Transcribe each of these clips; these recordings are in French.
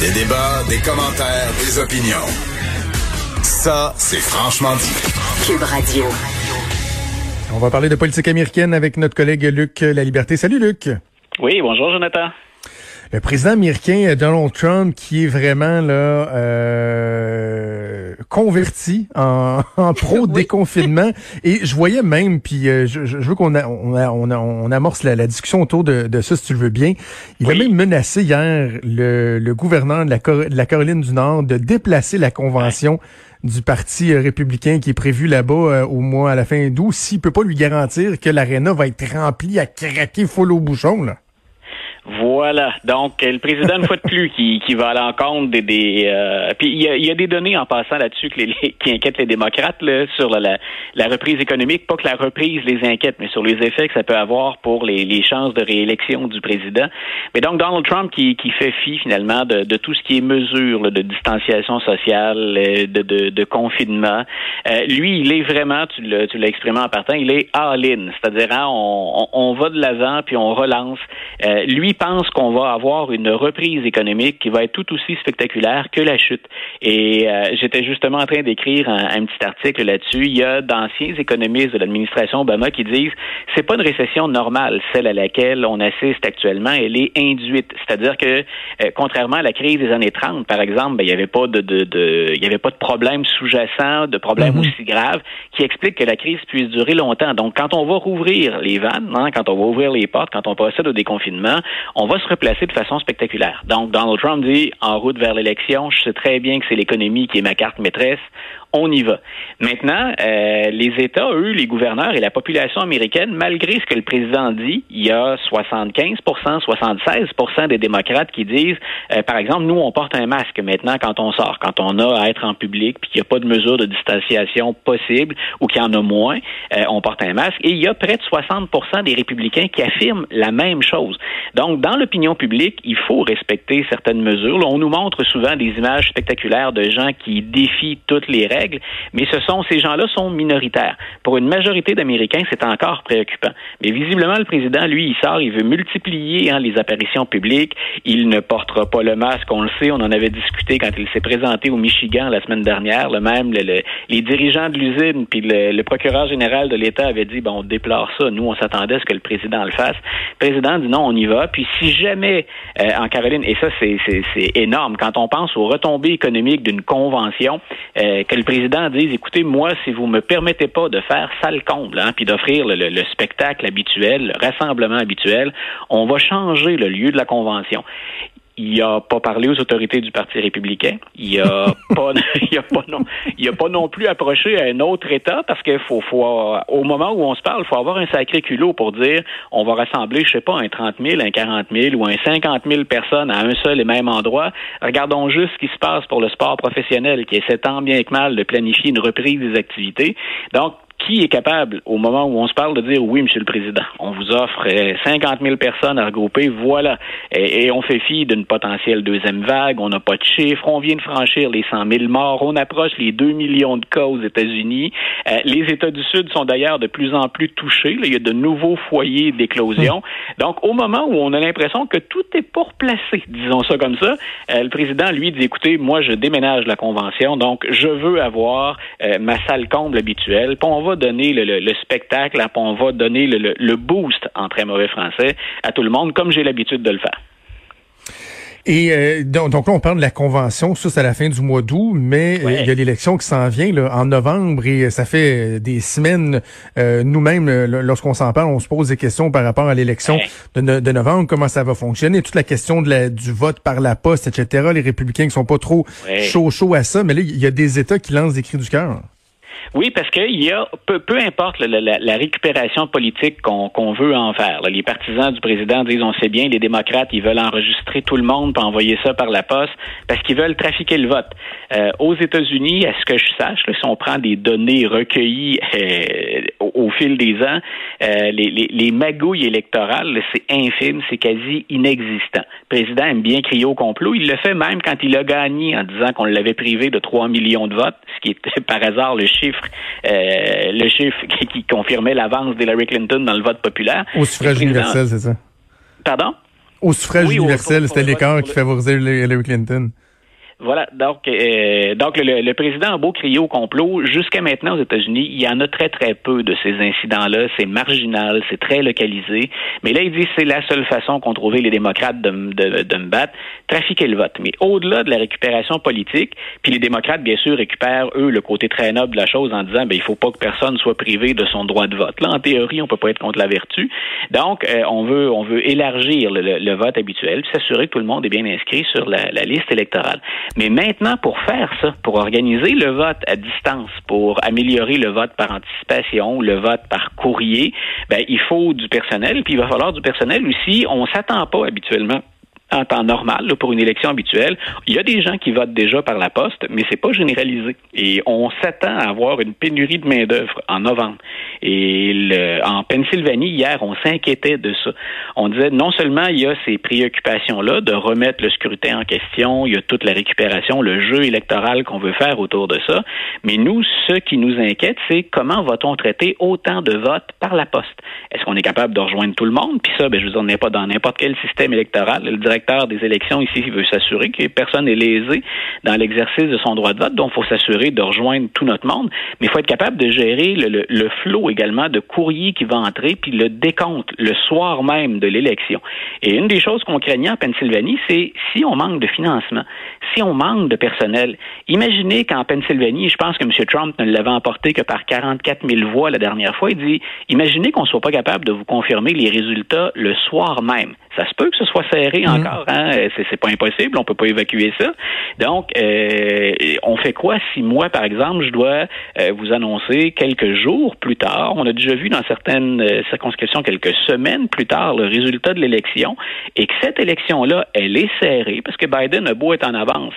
Des débats, des commentaires, des opinions. Ça, c'est franchement dit. Cube Radio. On va parler de politique américaine avec notre collègue Luc La Liberté. Salut Luc. Oui, bonjour Jonathan. Le président américain Donald Trump qui est vraiment là euh, converti en, en pro déconfinement et je voyais même puis euh, je, je, veux qu'on on, on, on, amorce la, la, discussion autour de, de, ça si tu le veux bien. Il a même menacé hier le, le gouverneur de la, de la, Caroline du Nord de déplacer la convention du parti euh, républicain qui est prévu là-bas au mois à la fin d'août s'il peut pas lui garantir que l'aréna va être remplie à craquer full au bouchon là. Voilà. Donc, le président, une fois de plus, qui, qui va à l'encontre des... des euh, puis, il y, a, y, a, des données en passant là-dessus qui inquiètent les démocrates là, sur la, la, reprise économique. Pas que la reprise les inquiète, mais sur les effets que ça peut avoir pour les, les chances de réélection du président. Mais donc, Donald Trump qui, qui fait fi, finalement, de, de tout ce qui est mesure de distanciation sociale, euh, de, de, de confinement. Euh, lui, il est vraiment, tu l'as exprimé en partant, il est all-in. C'est-à-dire, hein, on, on, on, va de l'avant, puis on relance. Euh, lui, pense qu'on va avoir une reprise économique qui va être tout aussi spectaculaire que la chute. Et euh, j'étais justement en train d'écrire un, petit article là-dessus. Il y a d'anciens économistes de l'administration Obama qui disent c'est pas une récession normale, celle à laquelle on assiste actuellement, elle est induite. C'est-à-dire que euh, contrairement à la crise des années 30, par exemple, ben, il n'y avait pas de, de, de il y avait pas de problème sous-jacent, de problème mm-hmm. aussi grave qui explique que la crise puisse durer longtemps. Donc quand on va rouvrir les vannes, hein, quand on va ouvrir les portes, quand on procède au déconfinement, on va se replacer de façon spectaculaire. Donc, Donald Trump dit, en route vers l'élection, je sais très bien que c'est l'économie qui est ma carte maîtresse on y va. Maintenant, euh, les États, eux, les gouverneurs et la population américaine, malgré ce que le président dit, il y a 75% 76% des démocrates qui disent, euh, par exemple, nous, on porte un masque maintenant quand on sort, quand on a à être en public, puis qu'il n'y a pas de mesure de distanciation possible ou qu'il y en a moins, euh, on porte un masque. Et il y a près de 60% des républicains qui affirment la même chose. Donc, dans l'opinion publique, il faut respecter certaines mesures. on nous montre souvent des images spectaculaires de gens qui défient toutes les règles mais ce sont ces gens-là sont minoritaires. Pour une majorité d'Américains, c'est encore préoccupant. Mais visiblement, le président, lui, il sort, il veut multiplier hein, les apparitions publiques. Il ne portera pas le masque, on le sait, on en avait discuté quand il s'est présenté au Michigan la semaine dernière. Le même, les dirigeants de l'usine puis le, procureur général de l'État avait dit, bon, on déplore ça. Nous, on s'attendait à ce que le président le fasse. Le président dit non, on y va. Puis si jamais euh, en Caroline, et ça, c'est énorme, quand on pense aux retombées économiques d'une convention, euh, que le président président écoutez, moi, si vous me permettez pas de faire salle comble, hein, puis d'offrir le, spectacle habituel, le rassemblement habituel, on va changer le lieu de la convention il a pas parlé aux autorités du Parti républicain. Il a pas, il a pas non, il a pas non plus approché à un autre État parce qu'il faut, faut, au moment où on se parle, il faut avoir un sacré culot pour dire, on va rassembler, je sais pas, un 30 000, un 40 000 ou un 50 000 personnes à un seul et même endroit. Regardons juste ce qui se passe pour le sport professionnel qui essaie tant bien que mal de planifier une reprise des activités. Donc, qui est capable, au moment où on se parle, de dire oui, Monsieur le Président, on vous offre 50 euh, 000 personnes à regrouper, voilà, et, on fait fi d'une potentielle deuxième vague, on n'a pas de chiffres, on vient de franchir les 100 000 morts, on approche les 2 millions de cas aux États-Unis. Euh, les États du Sud sont d'ailleurs de plus en plus touchés, il y a de nouveaux foyers d'éclosion. Hum. Donc, au moment où on a l'impression que tout est pour placer, disons ça comme ça, euh, le président, lui, dit, écoutez, moi, je déménage la convention, donc je veux avoir ma salle comble habituelle, puis on va donner le, spectacle, on va donner le, boost, en très mauvais français, à tout le monde, comme j'ai l'habitude de le faire. Et euh, donc, là, on parle de la convention, ça c'est à la fin du mois d'août, mais euh, il y a l'élection qui s'en vient là, en novembre et ça fait des semaines, euh, nous-mêmes, lorsqu'on s'en parle, on se pose des questions par rapport à l'élection de, novembre, comment ça va fonctionner, toute la question de la, du vote par la poste, etc. Les républicains qui sont pas trop chaud chaud à ça, mais là, il y a des États qui lancent des cris du cœur. Oui, parce qu'il y a, peu, peu importe la, récupération politique qu'on veut en faire. les partisans du président disent, on sait bien, les démocrates, ils veulent enregistrer tout le monde pour envoyer ça par la poste parce qu'ils veulent trafiquer le vote. Euh, aux États-Unis, à ce que je sache, si on prend des données recueillies euh, au, fil des ans, euh, les, les, les, magouilles électorales, c'est infime, c'est quasi inexistant. Le président aime bien crier au complot. Il le fait même quand il a gagné en disant qu'on l'avait privé de 3 millions de votes, ce qui était par hasard le chiffre euh, le chiffre qui, confirmait l'avance d'Hillary Clinton dans le vote populaire. Au suffrage universel, c'est ça? Pardon? Au suffrage universel, c'était l'écart qui favorisait Hillary Clinton. Voilà, donc euh, donc le, le, président a beau crier au complot, jusqu'à maintenant aux États-Unis, il y en a très très peu de ces incidents-là, c'est marginal, c'est très localisé, mais là il dit c'est la seule façon qu'ont trouvé les démocrates de, de, de, me battre, trafiquer le vote. Mais au-delà de la récupération politique, puis les démocrates bien sûr récupèrent eux le côté très noble de la chose en disant ben il faut pas que personne soit privé de son droit de vote. Là en théorie on peut pas être contre la vertu, donc euh, on veut on veut élargir le, le, vote habituel, s'assurer que tout le monde est bien inscrit sur la, la liste électorale. Mais maintenant, pour faire ça, pour organiser le vote à distance, pour améliorer le vote par anticipation, le vote par courrier, ben, il faut du personnel, puis il va falloir du personnel aussi. On s'attend pas habituellement en temps normal, pour une élection habituelle, il y a des gens qui votent déjà par la poste, mais c'est pas généralisé. Et on s'attend à avoir une pénurie de main-d'œuvre en novembre. Et le, en Pennsylvanie, hier, on s'inquiétait de ça. On disait non seulement il y a ces préoccupations-là de remettre le scrutin en question, il y a toute la récupération, le jeu électoral qu'on veut faire autour de ça, mais nous, ce qui nous inquiète, c'est comment va-t-on traiter autant de votes par la poste? Est-ce qu'on est capable de rejoindre tout le monde? Puis ça, ben, je dire, on n'est pas dans n'importe quel système électoral. Le directeur des élections ici veut s'assurer que personne n'est lésé dans l'exercice de son droit de vote, donc il faut s'assurer de rejoindre tout notre monde, mais il faut être capable de gérer le, le, flot également de courrier qui va entrer, puis le décompte le soir même de l'élection. Et une des choses qu'on craignait en Pennsylvanie, c'est si on manque de financement, si on manque de personnel, imaginez qu'en Pennsylvanie, je pense que M. Trump ne l'avait emporté que par 44 000 voix la dernière fois, il dit, imaginez qu'on ne soit pas capable de vous confirmer les résultats le soir même. Ça se peut que ce soit serré mm. Hein? C'est pas impossible, on peut pas évacuer ça. Donc, euh, on fait quoi si moi, par exemple, je dois euh, vous annoncer quelques jours plus tard, on a déjà vu dans certaines euh, circonscriptions quelques semaines plus tard le résultat de l'élection, et que cette élection-là, elle est serrée, parce que Biden a beau être en avance,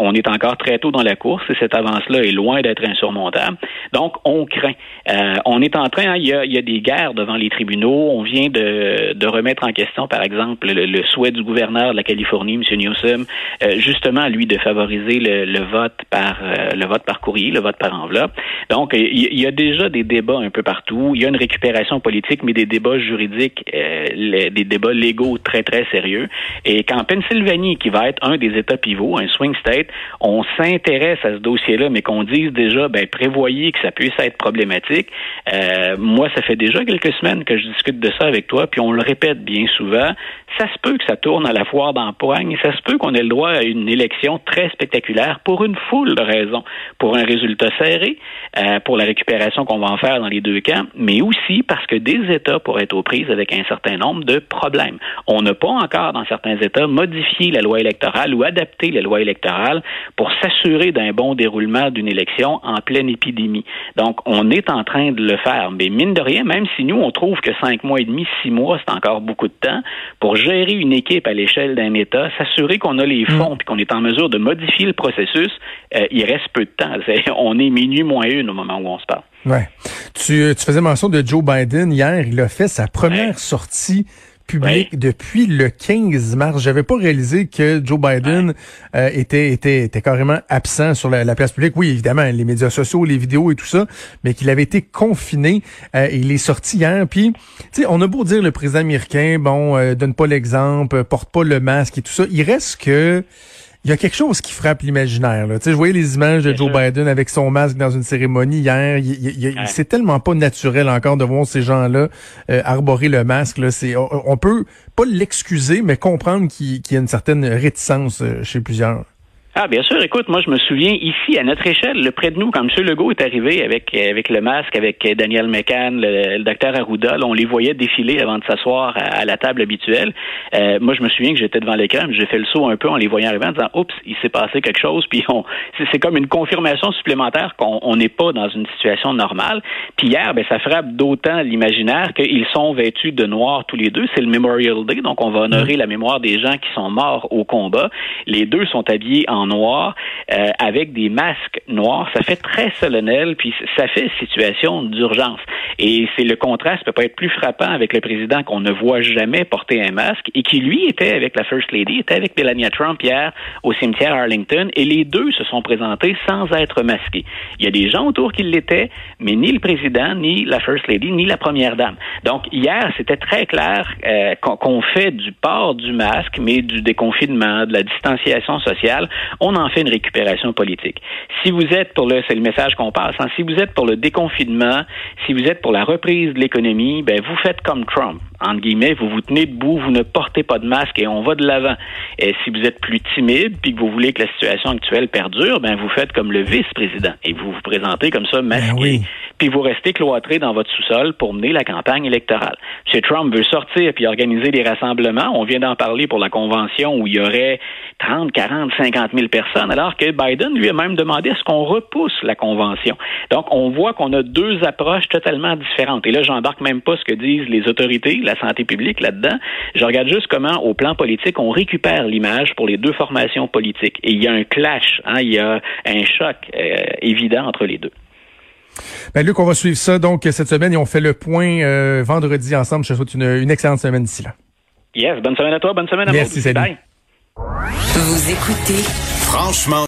on est encore très tôt dans la course et cette avance-là est loin d'être insurmontable. Donc, on craint. Euh, on est en train, hein, il, y a, il, y a, des guerres devant les tribunaux. On vient de, de remettre en question, par exemple, le, souhait du gouverneur de la Californie, M. Newsom, euh, justement, lui, de favoriser le, le vote par euh, le vote par courrier, le vote par enveloppe. Donc, il, y a déjà des débats un peu partout. Il y a une récupération politique, mais des débats juridiques, des débats légaux très, très sérieux. Et qu'en Pennsylvanie, qui va être un des États pivots, un swing state, on s'intéresse à ce dossier-là, mais qu'on dise déjà, ben prévoyez que ça puisse être problématique. Euh, moi, ça fait déjà quelques semaines que je discute de ça avec toi, puis on le répète bien souvent. Ça se peut que ça tourne à la foire d'empoigne, ça se peut qu'on ait le droit à une élection très spectaculaire pour une foule de raisons, pour un résultat serré, euh, pour la récupération qu'on va en faire dans les deux camps, mais aussi parce que des États pourraient être aux prises avec un certain nombre de problèmes. On n'a pas encore, dans certains États, modifié la loi électorale ou adapté la loi électorale pour s'assurer d'un bon déroulement d'une élection en pleine épidémie. Donc, on est en train de le faire. Mais mine de rien, même si nous, on trouve que cinq mois et demi, six mois, c'est encore beaucoup de temps, pour gérer une équipe à l'échelle d'un État, s'assurer qu'on a les fonds et qu'on est en mesure de modifier le processus, euh, il reste peu de temps. on est minuit moins une au moment où on se parle. Ouais. Tu, tu faisais mention de Joe Biden hier. Il a fait sa première sortie public depuis le 15 mars. J'avais pas réalisé que Joe Biden euh, était, était, était carrément absent sur la, place publique. Oui, évidemment, les médias sociaux, les vidéos et tout ça, mais qu'il avait été confiné. Euh, et il est sorti hier. Puis, tu sais, on a beau dire le président américain, bon, euh, donne pas l'exemple, porte pas le masque et tout ça. Il reste que il y a quelque chose qui frappe l'imaginaire. Tu sais, je voyais les images de Joe Biden avec son masque dans une cérémonie hier. Il, C'est tellement pas naturel encore de voir ces gens-là euh, arborer le masque. Là. C'est, on, peut pas l'excuser, mais comprendre qu'il y a une certaine réticence euh, chez plusieurs. Ah, bien sûr. Écoute, moi, je me souviens ici, à notre échelle, le près de nous, quand M. Legault est arrivé avec avec le masque, avec Daniel McCann, le, docteur Arruda, on les voyait défiler avant de s'asseoir à, la table habituelle. Euh, moi, je me souviens que j'étais devant l'écran, j'ai fait le saut un peu en les voyant arriver en disant, oups, il s'est passé quelque chose. Puis on, c'est comme une confirmation supplémentaire qu'on n'est pas dans une situation normale. Puis hier, ben, ça frappe d'autant l'imaginaire qu'ils sont vêtus de noir tous les deux. C'est le Memorial Day, donc on va honorer la mémoire des gens qui sont morts au combat. Les deux sont habillés en euh, avec des masques noirs. Ça fait très solennel, puis ça fait situation d'urgence. Et c'est le contraste peut pas être plus frappant avec le président qu'on ne voit jamais porter un masque et qui lui était avec la First Lady, était avec Melania Trump hier au cimetière Arlington et les deux se sont présentés sans être masqués. Il y a des gens autour qui l'étaient, mais ni le président, ni la First Lady, ni la première dame. Donc hier, c'était très clair euh, qu'on fait du port du masque, mais du déconfinement, de la distanciation sociale, on en fait une récupération politique. Si vous êtes pour le, c'est le message qu'on passe, hein, si vous êtes pour le déconfinement, si vous êtes pour la reprise de l'économie, ben vous faites comme Trump entre guillemets, vous vous tenez debout, vous ne portez pas de masque et on va de l'avant. Et si vous êtes plus timide puis que vous voulez que la situation actuelle perdure, ben vous faites comme le vice-président et vous vous présentez comme ça masqué. Ben puis vous restez cloîtré dans votre sous-sol pour mener la campagne électorale. M. Trump veut sortir puis organiser des rassemblements. On vient d'en parler pour la convention où il y aurait 30, 40, 50 000 personnes, alors que Biden lui a même demandé à ce qu'on repousse la convention. Donc, on voit qu'on a deux approches totalement différentes. Et là, j'embarque même pas ce que disent les autorités, la santé publique là-dedans. Je regarde juste comment, au plan politique, on récupère l'image pour les deux formations politiques. Et il y a un clash, hein, il y a un choc euh, évident entre les deux. Ben Luc, on va suivre ça donc cette semaine et on fait le point euh, vendredi ensemble. Je te souhaite une, excellente semaine d'ici là. Yes, bonne semaine à toi, bonne semaine à vous. Merci, Bye. Vous écoutez Franchement